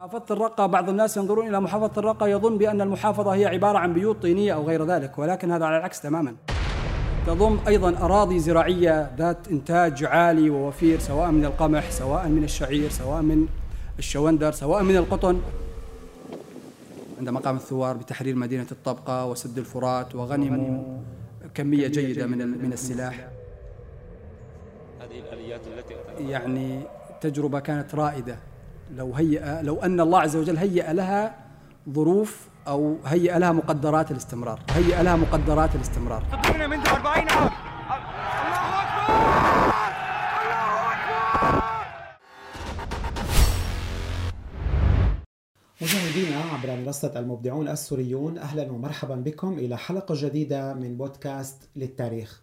محافظة الرقة بعض الناس ينظرون إلى محافظة الرقة يظن بأن المحافظة هي عبارة عن بيوت طينية أو غير ذلك ولكن هذا على العكس تماما. تضم أيضا أراضي زراعية ذات إنتاج عالي ووفير سواء من القمح سواء من الشعير سواء من الشوندر سواء من القطن. عندما قام الثوار بتحرير مدينة الطبقة وسد الفرات وغنموا كمية جيدة من من السلاح. هذه الآليات التي يعني تجربة كانت رائدة. لو هيأ لو أن الله عز وجل هيأ لها ظروف أو هيأ لها مقدرات الاستمرار هيأ لها مقدرات الاستمرار. صدقنا من 40 عام. الله أكبر. الله أكبر. مشاهدينا عبر منصة المبدعون السوريون أهلا ومرحبا بكم إلى حلقة جديدة من بودكاست للتاريخ.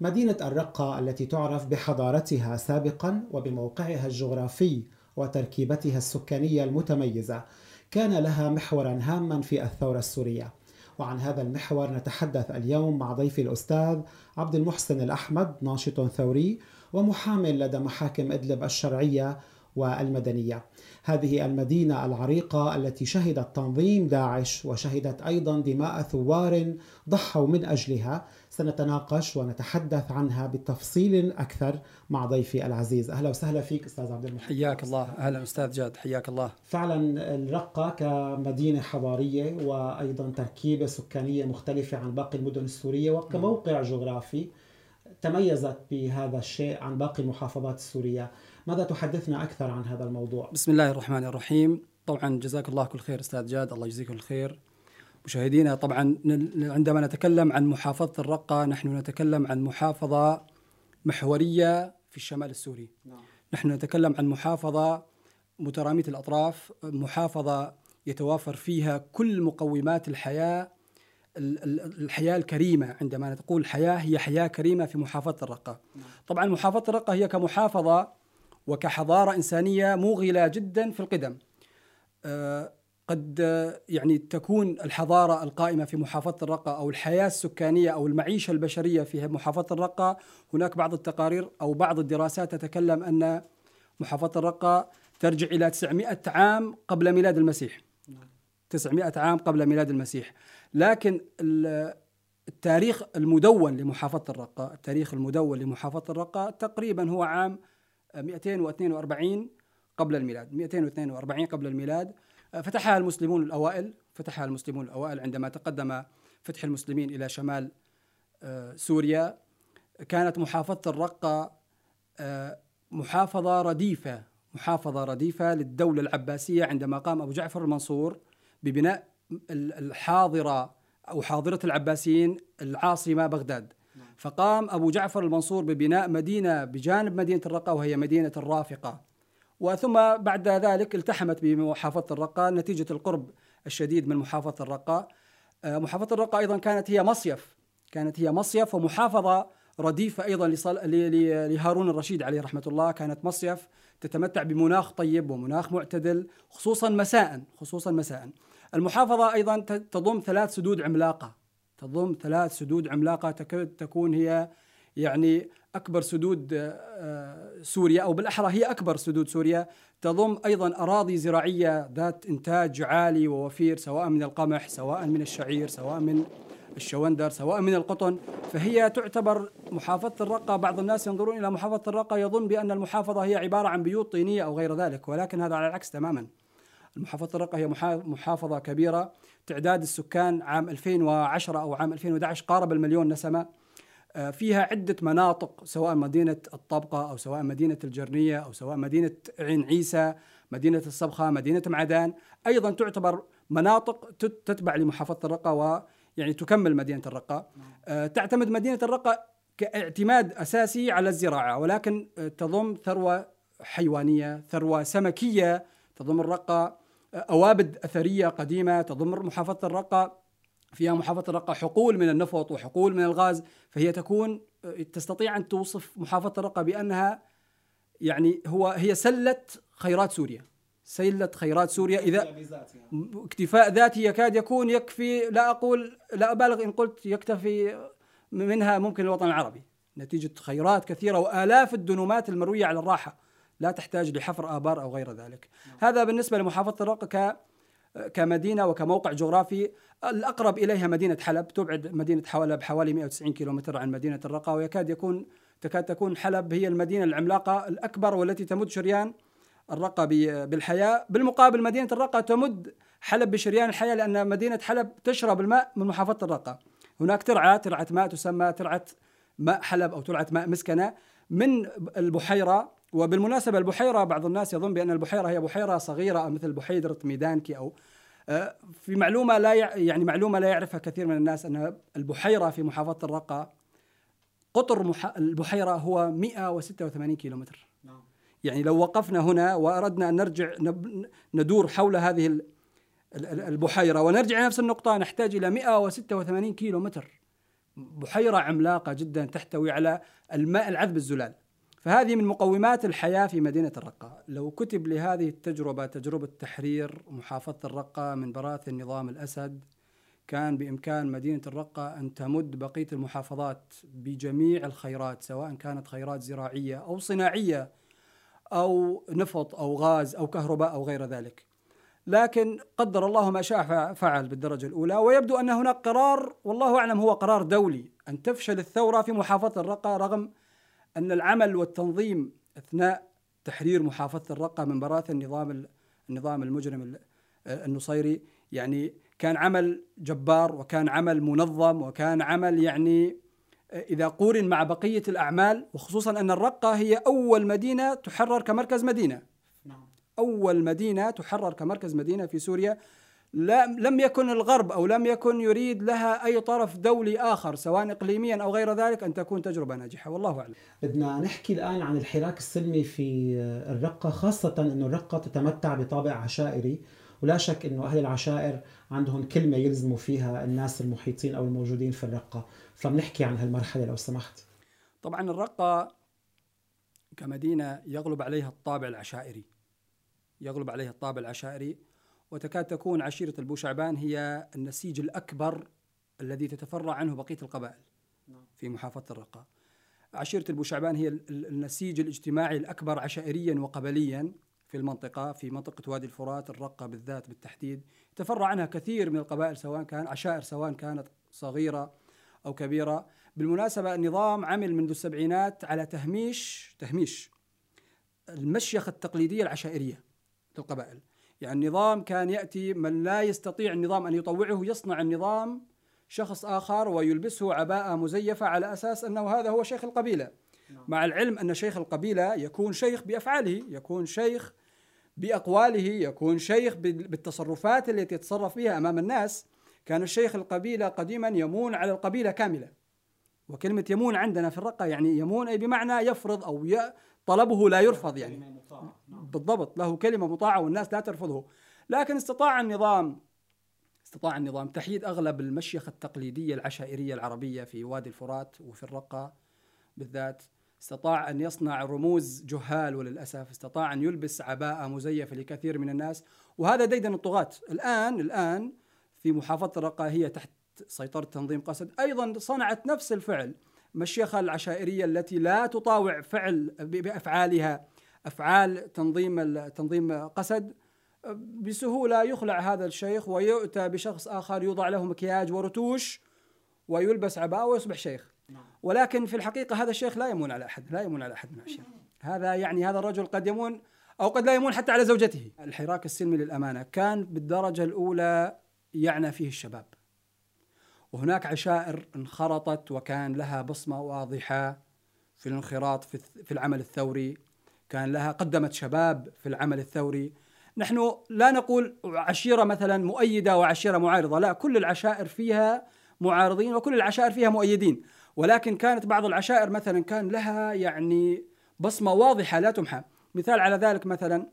مدينة الرقة التي تعرف بحضارتها سابقا وبموقعها الجغرافي وتركيبتها السكانية المتميزة. كان لها محورا هاما في الثورة السورية. وعن هذا المحور نتحدث اليوم مع ضيفي الأستاذ عبد المحسن الأحمد ناشط ثوري ومحامل لدى محاكم إدلب الشرعية والمدنية. هذه المدينة العريقة التي شهدت تنظيم داعش وشهدت أيضا دماء ثوار ضحوا من أجلها سنتناقش ونتحدث عنها بتفصيل أكثر مع ضيفي العزيز. أهلا وسهلا فيك أستاذ عبد المحسن حياك الله. أهلا أستاذ جاد حياك الله. فعلا الرقة كمدينة حضارية وأيضا تركيبة سكانية مختلفة عن باقي المدن السورية وكموقع جغرافي تميزت بهذا الشيء عن باقي المحافظات السورية. ماذا تحدثنا أكثر عن هذا الموضوع؟ بسم الله الرحمن الرحيم. طبعا جزاك الله كل خير أستاذ جاد. الله يجزيكم الخير. مشاهدينا طبعا عندما نتكلم عن محافظة الرقة نحن نتكلم عن محافظة محورية في الشمال السوري. نعم. نحن نتكلم عن محافظة مترامية الأطراف محافظة يتوافر فيها كل مقومات الحياة ال- ال- الحياة الكريمة عندما نقول حياة هي حياة كريمة في محافظة الرقة. طبعا محافظة الرقة هي كمحافظة وكحضارة إنسانية موغلة جدا في القدم. آه، قد يعني تكون الحضارة القائمة في محافظة الرقة أو الحياة السكانية أو المعيشة البشرية في محافظة الرقة هناك بعض التقارير أو بعض الدراسات تتكلم أن محافظة الرقة ترجع إلى 900 عام قبل ميلاد المسيح. 900 عام قبل ميلاد المسيح. لكن ال- التاريخ المدون لمحافظة الرقة التاريخ المدون لمحافظة الرقة تقريبا هو عام 242 قبل الميلاد 242 قبل الميلاد. فتحها المسلمون الأوائل فتحها المسلمون الأوائل عندما تقدم فتح المسلمين إلى شمال آه، سوريا كانت محافظة الرقة آه، محافظة رديفة محافظة رديفة للدولة العباسية عندما قام أبو جعفر المنصور ببناء ال- الحاضرة أو حاضرة العباسيين العاصمة بغداد. فقام أبو جعفر المنصور ببناء مدينة بجانب مدينة الرقة وهي مدينة الرافقة. وثم بعد ذلك التحمت بمحافظة الرقة نتيجة القرب الشديد من محافظة الرقة آه، محافظة الرقة أيضا كانت هي مصيف كانت هي مصيف ومحافظة رديفة أيضا. لهارون الرشيد عليه رحمة الله كانت مصيف تتمتع بمناخ طيب ومناخ معتدل خصوصا مساء خصوصا مساء المحافظة أيضا تضم ثلاث سدود عملاقة تضم ثلاث سدود عملاقة تكون هي يعني أكبر سدود آه، سوريا أو بالأحرى هي أكبر سدود سوريا. تضم أيضا أراضي زراعية ذات إنتاج عالي ووفير سواء من القمح سواء من الشعير سواء من الشوندر سواء من القطن. فهي تعتبر محافظة الرقة. بعض الناس ينظرون إلى محافظة الرقة يظن بأن المحافظة هي عبارة عن بيوت طينية أو غير ذلك ولكن هذا على العكس تماما. محافظة الرقة هي محا- محافظة كبيرة. تعداد السكان عام 2010 أو عام 2011 قارب المليون نسمة. فيها عدة مناطق سواء مدينة الطبقة أو سواء مدينة الجرنية أو سواء مدينة عين عيسى مدينة الصبخة مدينة معدان أيضا تعتبر مناطق تت- تتبع لمحافظة الرقة ويعني تكمل مدينة الرقة. آه، تعتمد مدينة الرقة كاعتماد أساسي على الزراعة ولكن آه، تضم ثروة حيوانية ثروة سمكية تضم الرقة آه، أوابد أثرية قديمة تضم محافظة الرقة. فيها محافظة الرقة حقول من النفط وحقول من الغاز فهي تكون تستطيع أن توصف محافظة الرقة بأنها يعني هو هي سلة خيرات سوريا. سلة خيرات سوريا إذا اكتفاء ذاتي يكاد يكون يكفي لا أقول لا أبالغ إن قلت يكتفي منها ممكن الوطن العربي. نتيجة خيرات كثيرة وآلاف الدنومات المروية على الراحة لا تحتاج لحفر آبار أو غير ذلك. هذا بالنسبة لمحافظة الرقة ك كمدينة وكموقع جغرافي الأقرب إليها مدينة حلب. تبعد مدينة حلب بحوالي 190 كيلومتر عن مدينة الرقة ويكاد يكون تكاد تكون حلب هي المدينة العملاقة الأكبر والتي تمد شريان الرقة ب- بالحياة. بالمقابل مدينة الرقة تمد حلب بشريان الحياة لأن مدينة حلب تشرب الماء من محافظة الرقة هناك ترعة ترعة ماء تسمى ترعة ماء حلب أو ترعة ماء مسكنة من البحيرة. وبالمناسبة البحيرة بعض الناس يظن بأن البحيرة هي بحيرة صغيرة أو مثل بحيرة ميدانكي أو آه، في معلومة لا يع- يعني معلومة لا يعرفها كثير من الناس أن البحيرة في محافظة الرقة قطر البحيرة هو 186 كيلومتر. يعني لو وقفنا هنا وأردنا أن نرجع ندور حول هذه ال- ال- ال- البحيرة ونرجع إلى نفس النقطة نحتاج إلى 186 كيلو متر بحيرة عملاقة جدا تحتوي على الماء العذب الزلال. فهذه من مقومات الحياة في مدينة الرقة لو كتب لهذه التجربة تجربة تحرير محافظة الرقة من براثن نظام الأسد كان بإمكان مدينة الرقة أن تمد بقية المحافظات بجميع الخيرات سواء كانت خيرات زراعية أو صناعية أو نفط أو غاز أو كهرباء أو غير ذلك. لكن قدر الله ما شاء فع- فعل بالدرجة الأولى ويبدو أن هناك قرار والله أعلم هو قرار دولي أن تفشل الثورة في محافظة الرقة رغم أن العمل والتنظيم أثناء تحرير محافظة الرقة من براثن النظام ال- النظام المجرم ال- النصيري يعني كان عمل جبار وكان عمل منظم وكان عمل يعني إذا قورن مع بقية الأعمال وخصوصا أن الرقة هي أول مدينة تحرر كمركز مدينة. أول مدينة تحرر كمركز مدينة في سوريا. لم يكن الغرب أو لم يكن يريد لها أي طرف دولي آخر سواء إقليميا أو غير ذلك أن تكون تجربة ناجحة. والله أعلم. بدنا نحكي الآن عن الحراك السلمي في الرقة خاصة أنه الرقة تتمتع بطابع عشائري. ولا شك أنه أهل العشائر عندهم كلمة يلزموا فيها الناس المحيطين أو الموجودين في الرقة. فبنحكي عن هالمرحلة لو سمحت. طبعا الرقة كمدينة يغلب عليها الطابع العشائري. يغلب عليها الطابع العشائري. وتكاد تكون عشيرة البوشعبان هي النسيج الأكبر الذي تتفرع عنه بقية القبائل في محافظة الرقة عشيرة البوشعبان هي ال- ال- النسيج الاجتماعي الأكبر عشائريا وقبليا في المنطقة في منطقة وادي الفرات الرقة بالذات بالتحديد. تفرع عنها كثير من القبائل سواء كان عشائر سواء كانت صغيرة أو كبيرة. بالمناسبة النظام عمل منذ السبعينات على تهميش تهميش المشيخة التقليدية العشائرية للقبائل يعني النظام كان يأتي من لا يستطيع النظام أن يطوعه يصنع النظام شخص آخر ويلبسه عباءة مزيفة على أساس أنه هذا هو شيخ القبيلة. مع العلم أن شيخ القبيلة يكون شيخ بأفعاله يكون شيخ بأقواله يكون شيخ بال- بالتصرفات التي يتصرف بها أمام الناس. كان الشيخ القبيلة قديما يمون على القبيلة كاملة. وكلمة يمون عندنا في الرقة يعني يمون أي بمعنى يفرض أو. طلبه لا يرفض يعني. بالضبط له كلمة مطاعة والناس لا ترفضه. لكن استطاع النظام استطاع النظام تحييد أغلب المشيخة التقليدية العشائرية العربية في وادي الفرات وفي الرقة بالذات. استطاع أن يصنع رموز جهال وللأسف. استطاع أن يلبس عباءة مزيفة لكثير من الناس. وهذا ديدن الطغاة. الآن الآن في محافظة الرقة هي تحت سيطرة تنظيم قسد أيضا صنعت نفس الفعل. مشيخة العشائرية التي لا تطاوع فعل بأفعالها أفعال تنظيم تنظيم قسد بسهولة يخلع هذا الشيخ ويؤتى بشخص آخر يوضع له مكياج ورتوش ويلبس عباءة ويصبح شيخ. ولكن في الحقيقة هذا الشيخ لا يمون على أحد لا يمون على أحد من العشيرة هذا يعني هذا الرجل قد يمون أو قد لا يمون حتى على زوجته. الحراك السلمي للأمانة كان بالدرجة الأولى يعنى فيه الشباب. وهناك عشائر انخرطت وكان لها بصمة واضحة في الانخراط في العمل الثوري. كان لها قدمت شباب في العمل الثوري. نحن لا نقول عشيرة مثلا مؤيدة وعشيرة معارضة لا كل العشائر فيها معارضين وكل العشائر فيها مؤيدين. ولكن كانت بعض العشائر مثلا كان لها يعني بصمة واضحة لا تمحى. مثال على ذلك مثلا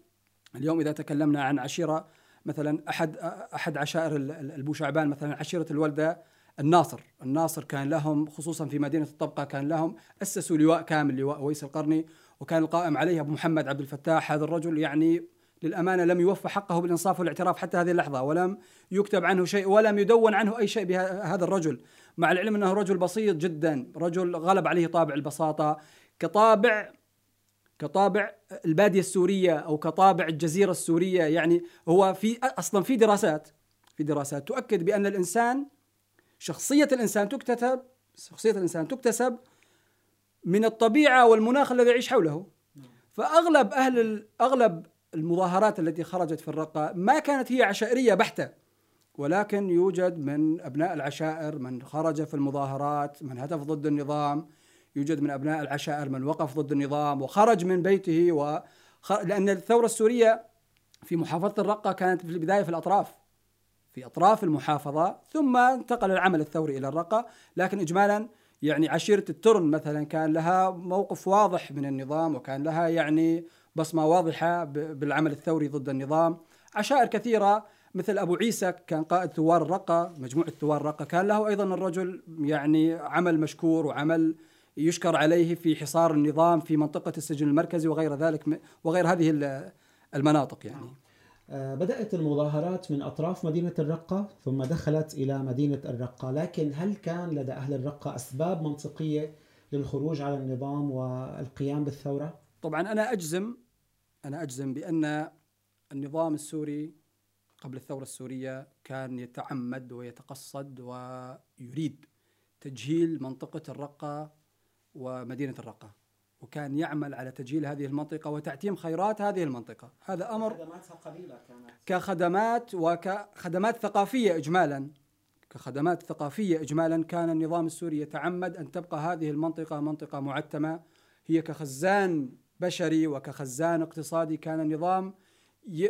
اليوم إذا تكلمنا عن عشيرة مثلا أحد أحد عشائر ال- ال- البوشعبان مثلا عشيرة الولدة الناصر. الناصر كان لهم خصوصا في مدينة الطبقة كان لهم أسسوا لواء كامل لواء أويس القرني وكان القائم عليه أبو محمد عبد الفتاح. هذا الرجل يعني للأمانة لم يوفى حقه بالإنصاف والاعتراف حتى هذه اللحظة ولم يكتب عنه شيء ولم يدون عنه أي شيء بهذا الرجل. مع العلم أنه رجل بسيط جدا رجل غلب عليه طابع البساطة كطابع كطابع البادية السورية أو كطابع الجزيرة السورية. يعني هو في أصلا في دراسات في دراسات تؤكد بأن الإنسان شخصية الإنسان تكتسب شخصية الإنسان تكتسب من الطبيعة والمناخ الذي يعيش حوله. فأغلب أهل ال- أغلب المظاهرات التي خرجت في الرقة ما كانت هي عشائرية بحتة ولكن يوجد من أبناء العشائر من خرج في المظاهرات من هتف ضد النظام يوجد من أبناء العشائر من وقف ضد النظام وخرج من بيته و لأن الثورة السورية في محافظة الرقة كانت في البداية في الأطراف. في أطراف المحافظة ثم انتقل العمل الثوري إلى الرقة. لكن اجمالا يعني عشيرة الترن مثلا كان لها موقف واضح من النظام وكان لها يعني بصمة واضحة ب- بالعمل الثوري ضد النظام. عشائر كثيرة مثل أبو عيسى كان قائد ثوار الرقة مجموعة ثوار الرقة كان له أيضا الرجل يعني عمل مشكور وعمل يشكر عليه في حصار النظام في منطقة السجن المركزي وغير ذلك وغير هذه ال- المناطق يعني. بدأت المظاهرات من أطراف مدينة الرقة ثم دخلت إلى مدينة الرقة لكن هل كان لدى أهل الرقة أسباب منطقية للخروج على النظام والقيام بالثورة؟ طبعا أنا أجزم أنا أجزم بأن النظام السوري قبل الثورة السورية كان يتعمد ويتقصد ويريد تجهيل منطقة الرقة ومدينة الرقة وكان يعمل على تجهيل هذه المنطقة وتعتيم خيرات هذه المنطقة. هذا أمر خدماتها قليلة كانت. كخدمات وكخدمات ثقافية اجمالا. كخدمات ثقافية اجمالا كان النظام السوري يتعمد أن تبقى هذه المنطقة منطقة معتمة. هي كخزان بشري وكخزان اقتصادي كان النظام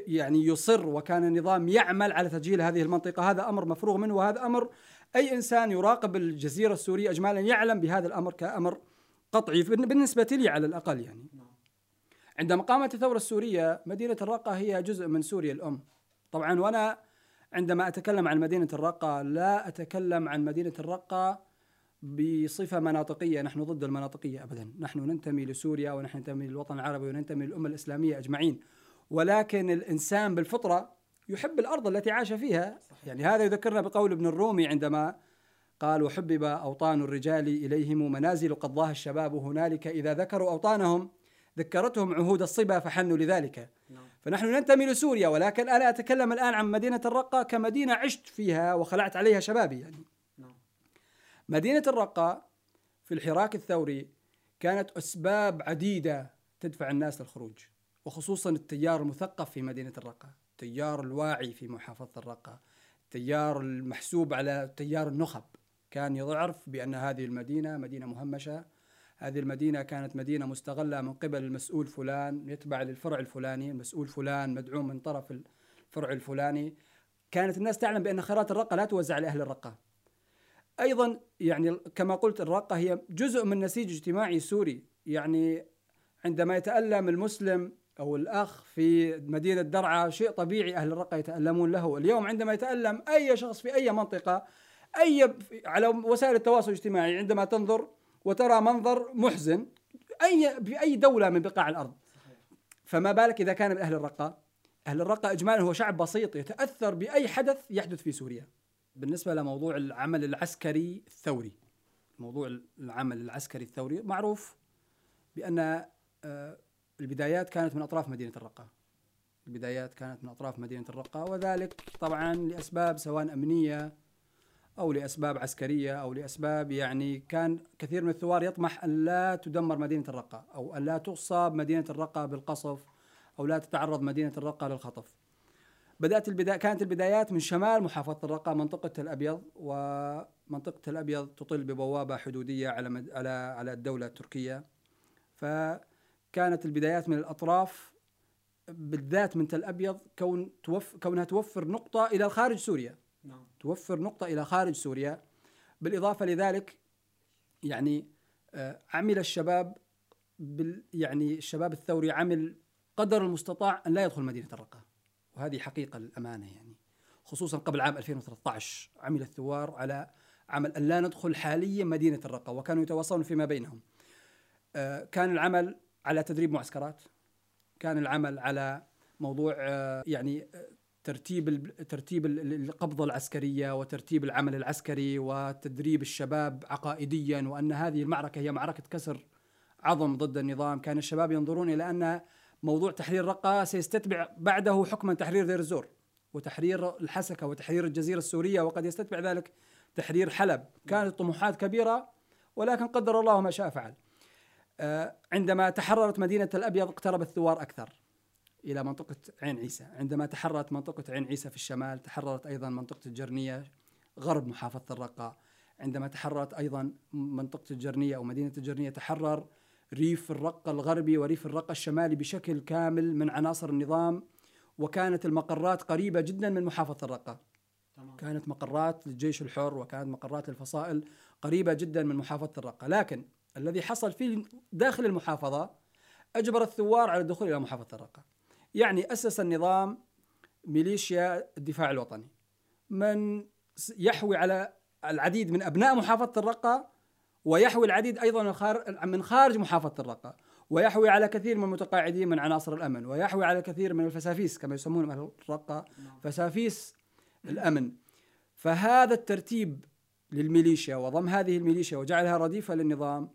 يعني يصر وكان النظام يعمل على تسجيل هذه المنطقة. هذا أمر مفروغ منه. وهذا أمر أي إنسان يراقب الجزيرة السورية اجمالا يعلم بهذا الأمر كأمر قطعي بالن- بالنسبة لي على الأقل يعني. عندما قامت الثورة السورية مدينة الرقة هي جزء من سوريا الأم. طبعا وأنا عندما أتكلم عن مدينة الرقة لا أتكلم عن مدينة الرقة بصفة مناطقية. نحن ضد المناطقية أبدا. نحن ننتمي لسوريا ونحن ننتمي للوطن العربي وننتمي للأمة الإسلامية أجمعين. ولكن الإنسان بالفطرة يحب الأرض التي عاش فيها. يعني هذا يذكرنا بقول ابن الرومي عندما قال وحبب أوطان الرجال إليهم منازل قضاها الشباب هنالك إذا ذكروا أوطانهم ذكرتهم عهود الصبا فحنوا لذلك. فنحن ننتمي لسوريا ولكن أنا أتكلم الآن عن مدينة الرقة كمدينة عشت فيها وخلعت عليها شبابي يعني. مدينة الرقة في الحراك الثوري كانت أسباب عديدة تدفع الناس للخروج وخصوصا التيار المثقف في مدينة الرقة التيار الواعي في محافظة الرقة التيار المحسوب على تيار النخب. كان يعرف بأن هذه المدينة مدينة مهمشة. هذه المدينة كانت مدينة مستغلة من قبل المسؤول فلان يتبع للفرع الفلاني المسؤول فلان مدعوم من طرف الفرع الفلاني. كانت الناس تعلم بأن خيرات الرقة لا توزع لأهل الرقة. أيضا يعني كما قلت الرقة هي جزء من نسيج اجتماعي سوري. يعني عندما يتألم المسلم أو الأخ في مدينة درعا شيء طبيعي أهل الرقة يتألمون له. اليوم عندما يتألم أي شخص في أي منطقة أي على وسائل التواصل الاجتماعي عندما تنظر وترى منظر محزن أي في أي دولة من بقاع الأرض. فما بالك إذا كان من أهل الرقة؟ أهل الرقة اجمالا هو شعب بسيط يتأثر بأي حدث يحدث في سوريا. بالنسبة لموضوع العمل العسكري الثوري. موضوع العمل العسكري الثوري معروف بأن آه، البدايات كانت من أطراف مدينة الرقة. البدايات كانت من أطراف مدينة الرقة وذلك طبعا لأسباب سواء أمنية أو لأسباب عسكرية أو لأسباب يعني كان كثير من الثوار يطمح أن لا تدمر مدينة الرقة أو أن لا تصاب مدينة الرقة بالقصف أو لا تتعرض مدينة الرقة للخطف. بدأت البداية كانت البدايات من شمال محافظة الرقة منطقة الأبيض ومنطقة الأبيض تطل ببوابة حدودية على مد... على على الدولة التركية. فكانت البدايات من الأطراف بالذات من تل أبيض كون توف... كونها توفر نقطة إلى خارج سوريا. نعم. توفر نقطة إلى خارج سوريا. بالإضافة لذلك يعني آه، عمل الشباب بال يعني الشباب الثوري عمل قدر المستطاع أن لا يدخل مدينة الرقة. وهذه حقيقة للأمانة يعني. خصوصا قبل عام 2013 عمل الثوار على عمل أن لا ندخل حاليا مدينة الرقة وكانوا يتواصلون فيما بينهم. آه، كان العمل على تدريب معسكرات كان العمل على موضوع آه، يعني ترتيب ترتيب ال- ال- القبضة العسكرية وترتيب العمل العسكري وتدريب الشباب عقائديا وأن هذه المعركة هي معركة كسر عظم ضد النظام. كان الشباب ينظرون إلى أن موضوع تحرير رقة سيستتبع بعده حكما تحرير دير الزور وتحرير الحسكة وتحرير الجزيرة السورية وقد يستتبع ذلك تحرير حلب. كانت طموحات كبيرة ولكن قدر الله ما شاء فعل. آه، عندما تحررت مدينة الأبيض اقترب الثوار أكثر. إلى منطقة عين عيسى. عندما تحررت منطقة عين عيسى في الشمال تحررت أيضا منطقة الجرنية غرب محافظة الرقة عندما تحررت أيضا منطقة الجرنية أو مدينة الجرنية تحرر ريف الرقة الغربي وريف الرقة الشمالي بشكل كامل من عناصر النظام وكانت المقرات قريبة جدا من محافظة الرقة كانت مقرات للجيش الحر وكانت مقرات الفصائل قريبة جدا من محافظة الرقة لكن الذي حصل في داخل المحافظة أجبر الثوار على الدخول إلى محافظة الرقة يعني أسس النظام ميليشيا الدفاع الوطني. من يحوي على العديد من أبناء محافظة الرقة ويحوي العديد أيضا من خارج محافظة الرقة ويحوي على كثير من المتقاعدين من عناصر الأمن ويحوي على كثير من الفسافيس كما يسمون أهل الرقة فسافيس الأمن. فهذا الترتيب للميليشيا وضم هذه الميليشيا وجعلها رديفة للنظام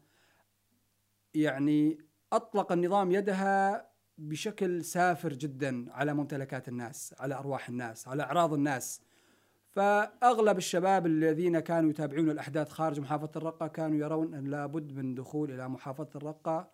يعني أطلق النظام يدها بشكل سافر جدا على ممتلكات الناس على أرواح الناس على أعراض الناس. فأغلب الشباب الذين كانوا يتابعون الأحداث خارج محافظة الرقة كانوا يرون أن لابد من دخول إلى محافظة الرقة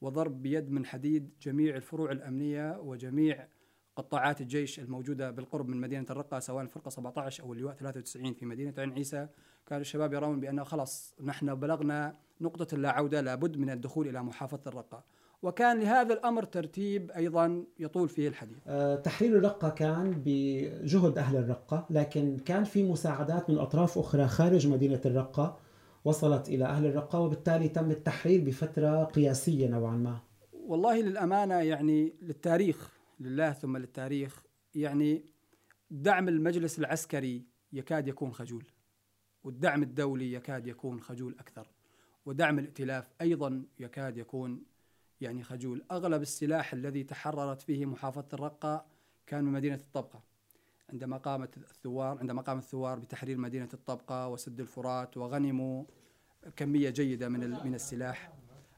وضرب بيد من حديد جميع الفروع الأمنية وجميع قطاعات الجيش الموجودة بالقرب من مدينة الرقة سواء الفرقة 17 أو اللواء 93 في مدينة عين عيسى. كان الشباب يرون بأنه خلاص نحن بلغنا نقطة اللا عودة لابد من الدخول إلى محافظة الرقة. وكان لهذا الأمر ترتيب أيضا يطول فيه الحديث. أه تحرير الرقة كان بجهد أهل الرقة لكن كان في مساعدات من أطراف أخرى خارج مدينة الرقة وصلت إلى أهل الرقة وبالتالي تم التحرير بفترة قياسية نوعا ما. والله للأمانة يعني للتاريخ لله ثم للتاريخ يعني دعم المجلس العسكري يكاد يكون خجول والدعم الدولي يكاد يكون خجول أكثر ودعم الائتلاف أيضا يكاد يكون يعني خجول. أغلب السلاح الذي تحررت فيه محافظة الرقة كان من مدينة الطبقة. عندما قامت الثوار عندما قام الثوار بتحرير مدينة الطبقة وسد الفرات وغنموا كمية جيدة من من السلاح.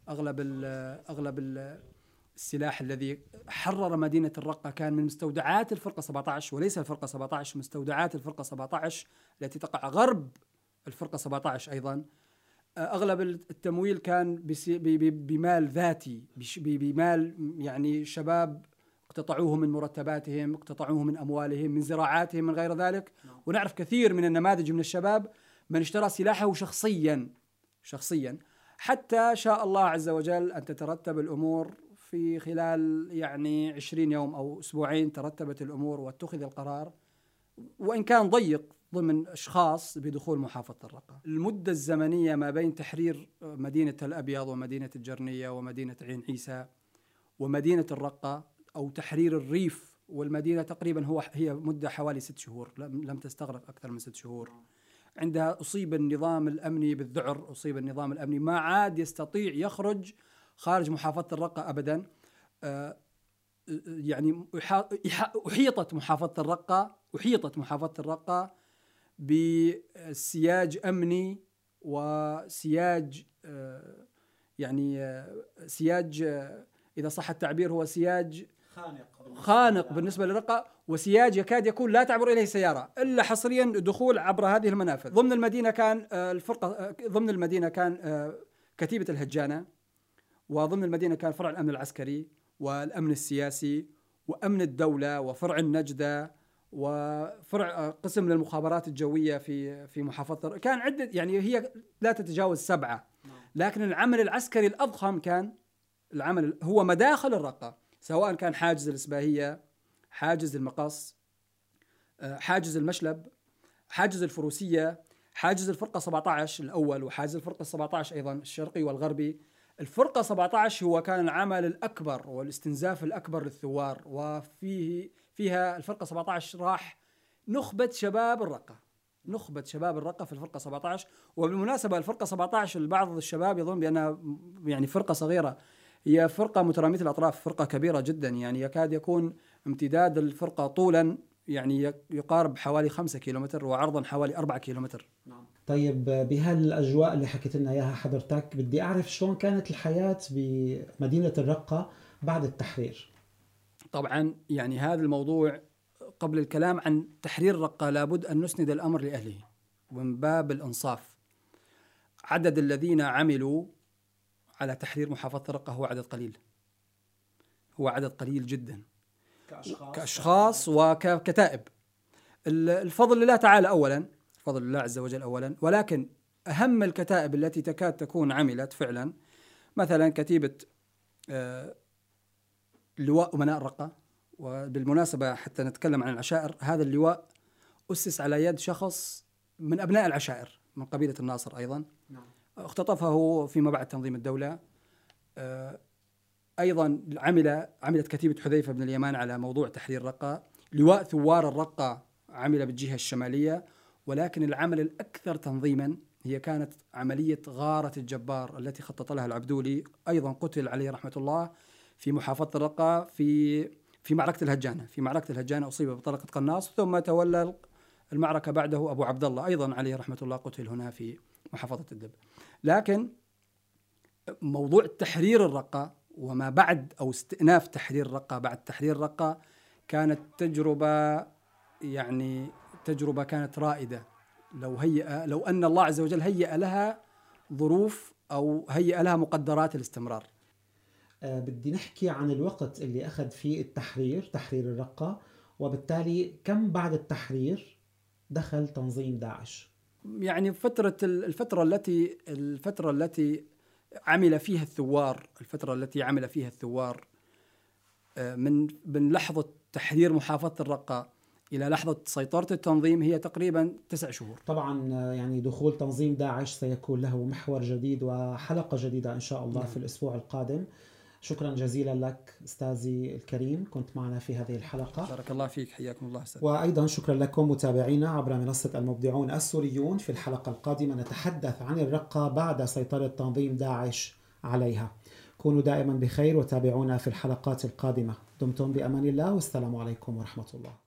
أغلب أغلب ال السلاح الذي حرر مدينة الرقة كان من مستودعات الفرقة 17 وليس الفرقة 17 مستودعات الفرقة 17 التي تقع غرب الفرقة 17 أيضا. أغلب التمويل كان بمال ذاتي بمال يعني شباب اقتطعوه من مرتباتهم اقتطعوه من أموالهم من زراعاتهم من غير ذلك. نعم. ونعرف كثير من النماذج من الشباب من اشترى سلاحه شخصيا شخصيا. حتى شاء الله عز وجل أن تترتب الأمور في خلال يعني 20 يوم أو أسبوعين ترتبت الأمور واتخذ القرار. وإن كان ضيق ضمن أشخاص بدخول محافظة الرقه. المدة الزمنية ما بين تحرير مدينة الابيض ومدينة الجرنية ومدينة عين عيسى ومدينة الرقة أو تحرير الريف والمدينة تقريبا هو هي مدة حوالي ست شهور لم تستغرق أكثر من ست شهور. عندها أصيب النظام الأمني بالذعر، أصيب النظام الأمني ما عاد يستطيع يخرج خارج محافظة الرقة ابدا. آه، يعني أحيطت محافظة الرقة أحيطت محافظة الرقة بسياج أمني وسياج آه، يعني آه، سياج آه، إذا صح التعبير هو سياج خانق. خانق بالنسبة للرقة وسياج يكاد يكون لا تعبر إليه سيارة إلا حصريا دخول عبر هذه المنافذ. ضمن المدينة كان الفرقة ضمن المدينة كان كتيبة الهجانة وضمن المدينة كان فرع الأمن العسكري والأمن السياسي وأمن الدولة وفرع النجدة وفرع قسم للمخابرات الجوية في في محافظة كان عدة يعني هي لا تتجاوز سبعة. لكن العمل العسكري الأضخم كان العمل هو مداخل الرقه سواء كان حاجز الإسباهية حاجز المقص آه، حاجز المشلب حاجز الفروسية حاجز الفرقة 17 الأول وحاجز الفرقة 17 أيضا الشرقي والغربي. الفرقة 17 هو كان العمل الأكبر والإستنزاف الأكبر للثوار وفيه فيها الفرقة 17 راح نخبة شباب الرقة. نخبة شباب الرقة في الفرقة 17 وبالمناسبة الفرقة 17 البعض الشباب يظن بأنها يعني فرقة صغيرة. هي فرقة مترامية الأطراف فرقة كبيرة جدا. يعني يكاد يكون امتداد الفرقة طولا يعني يقارب حوالي 5 كيلومتر وعرضا حوالي 4 كيلومتر. نعم. طيب بهالاجواء اللي حكيت لنا إياها حضرتك بدي أعرف شلون كانت الحياة بمدينة الرقة بعد التحرير؟ طبعا يعني هذا الموضوع قبل الكلام عن تحرير رقة لابد أن نسند الأمر لأهله ومن باب الإنصاف. عدد الذين عملوا على تحرير محافظة رقة هو عدد قليل. هو عدد قليل جدا. كأشخاص. كأشخاص وككتائب. ال- الفضل لله تعالى أولا فضل الله عز وجل أولا ولكن أهم الكتائب التي تكاد تكون عملت فعلا مثلا كتيبة آه، لواء أمناء الرقة. وبالمناسبة حتى نتكلم عن العشائر هذا اللواء أسس على يد شخص من أبناء العشائر من قبيلة الناصر أيضا. نعم. اختطفه فيما بعد تنظيم الدولة. آه، أيضا عمل عملت كتيبة حذيفة بن اليمان على موضوع تحرير رقة لواء ثوار الرقة عمل بالجهة الشمالية ولكن العمل الأكثر تنظيما هي كانت عملية غارة الجبار التي خطط لها العبدولي. أيضا قتل عليه رحمة الله. في محافظة الرقة في في معركة الهجانة. في معركة الهجانة أصيب بطلقة قناص ثم تولى المعركة بعده أبو عبد الله أيضا عليه رحمة الله قتل هنا في محافظة إدلب لكن موضوع تحرير الرقة وما بعد أو استئناف تحرير الرقة بعد تحرير الرقة كانت تجربة يعني تجربة كانت رائدة. لو هيئ لو أن الله عز وجل هيئ لها ظروف أو هيئ لها مقدرات الاستمرار. بدي نحكي عن الوقت اللي أخذ فيه التحرير تحرير الرقة وبالتالي كم بعد التحرير دخل تنظيم داعش؟ يعني فترة ال- الفترة التي الفترة التي عمل فيها الثوار الفترة التي عمل فيها الثوار آه، من من لحظة تحرير محافظة الرقة إلى لحظة سيطرة التنظيم هي تقريبا تسع شهور. طبعا آه، يعني دخول تنظيم داعش سيكون له محور جديد وحلقة جديدة إن شاء الله نعم. في الأسبوع القادم. شكرا جزيلا لك أستاذي الكريم كنت معنا في هذه الحلقة. بارك الله فيك حياكم الله أستاذ. وأيضا شكرا لكم متابعينا عبر منصة المبدعون السوريون. في الحلقة القادمة نتحدث عن الرقة بعد سيطرة تنظيم داعش عليها. كونوا دائما بخير وتابعونا في الحلقات القادمة. دمتم بأمان الله والسلام عليكم ورحمة الله.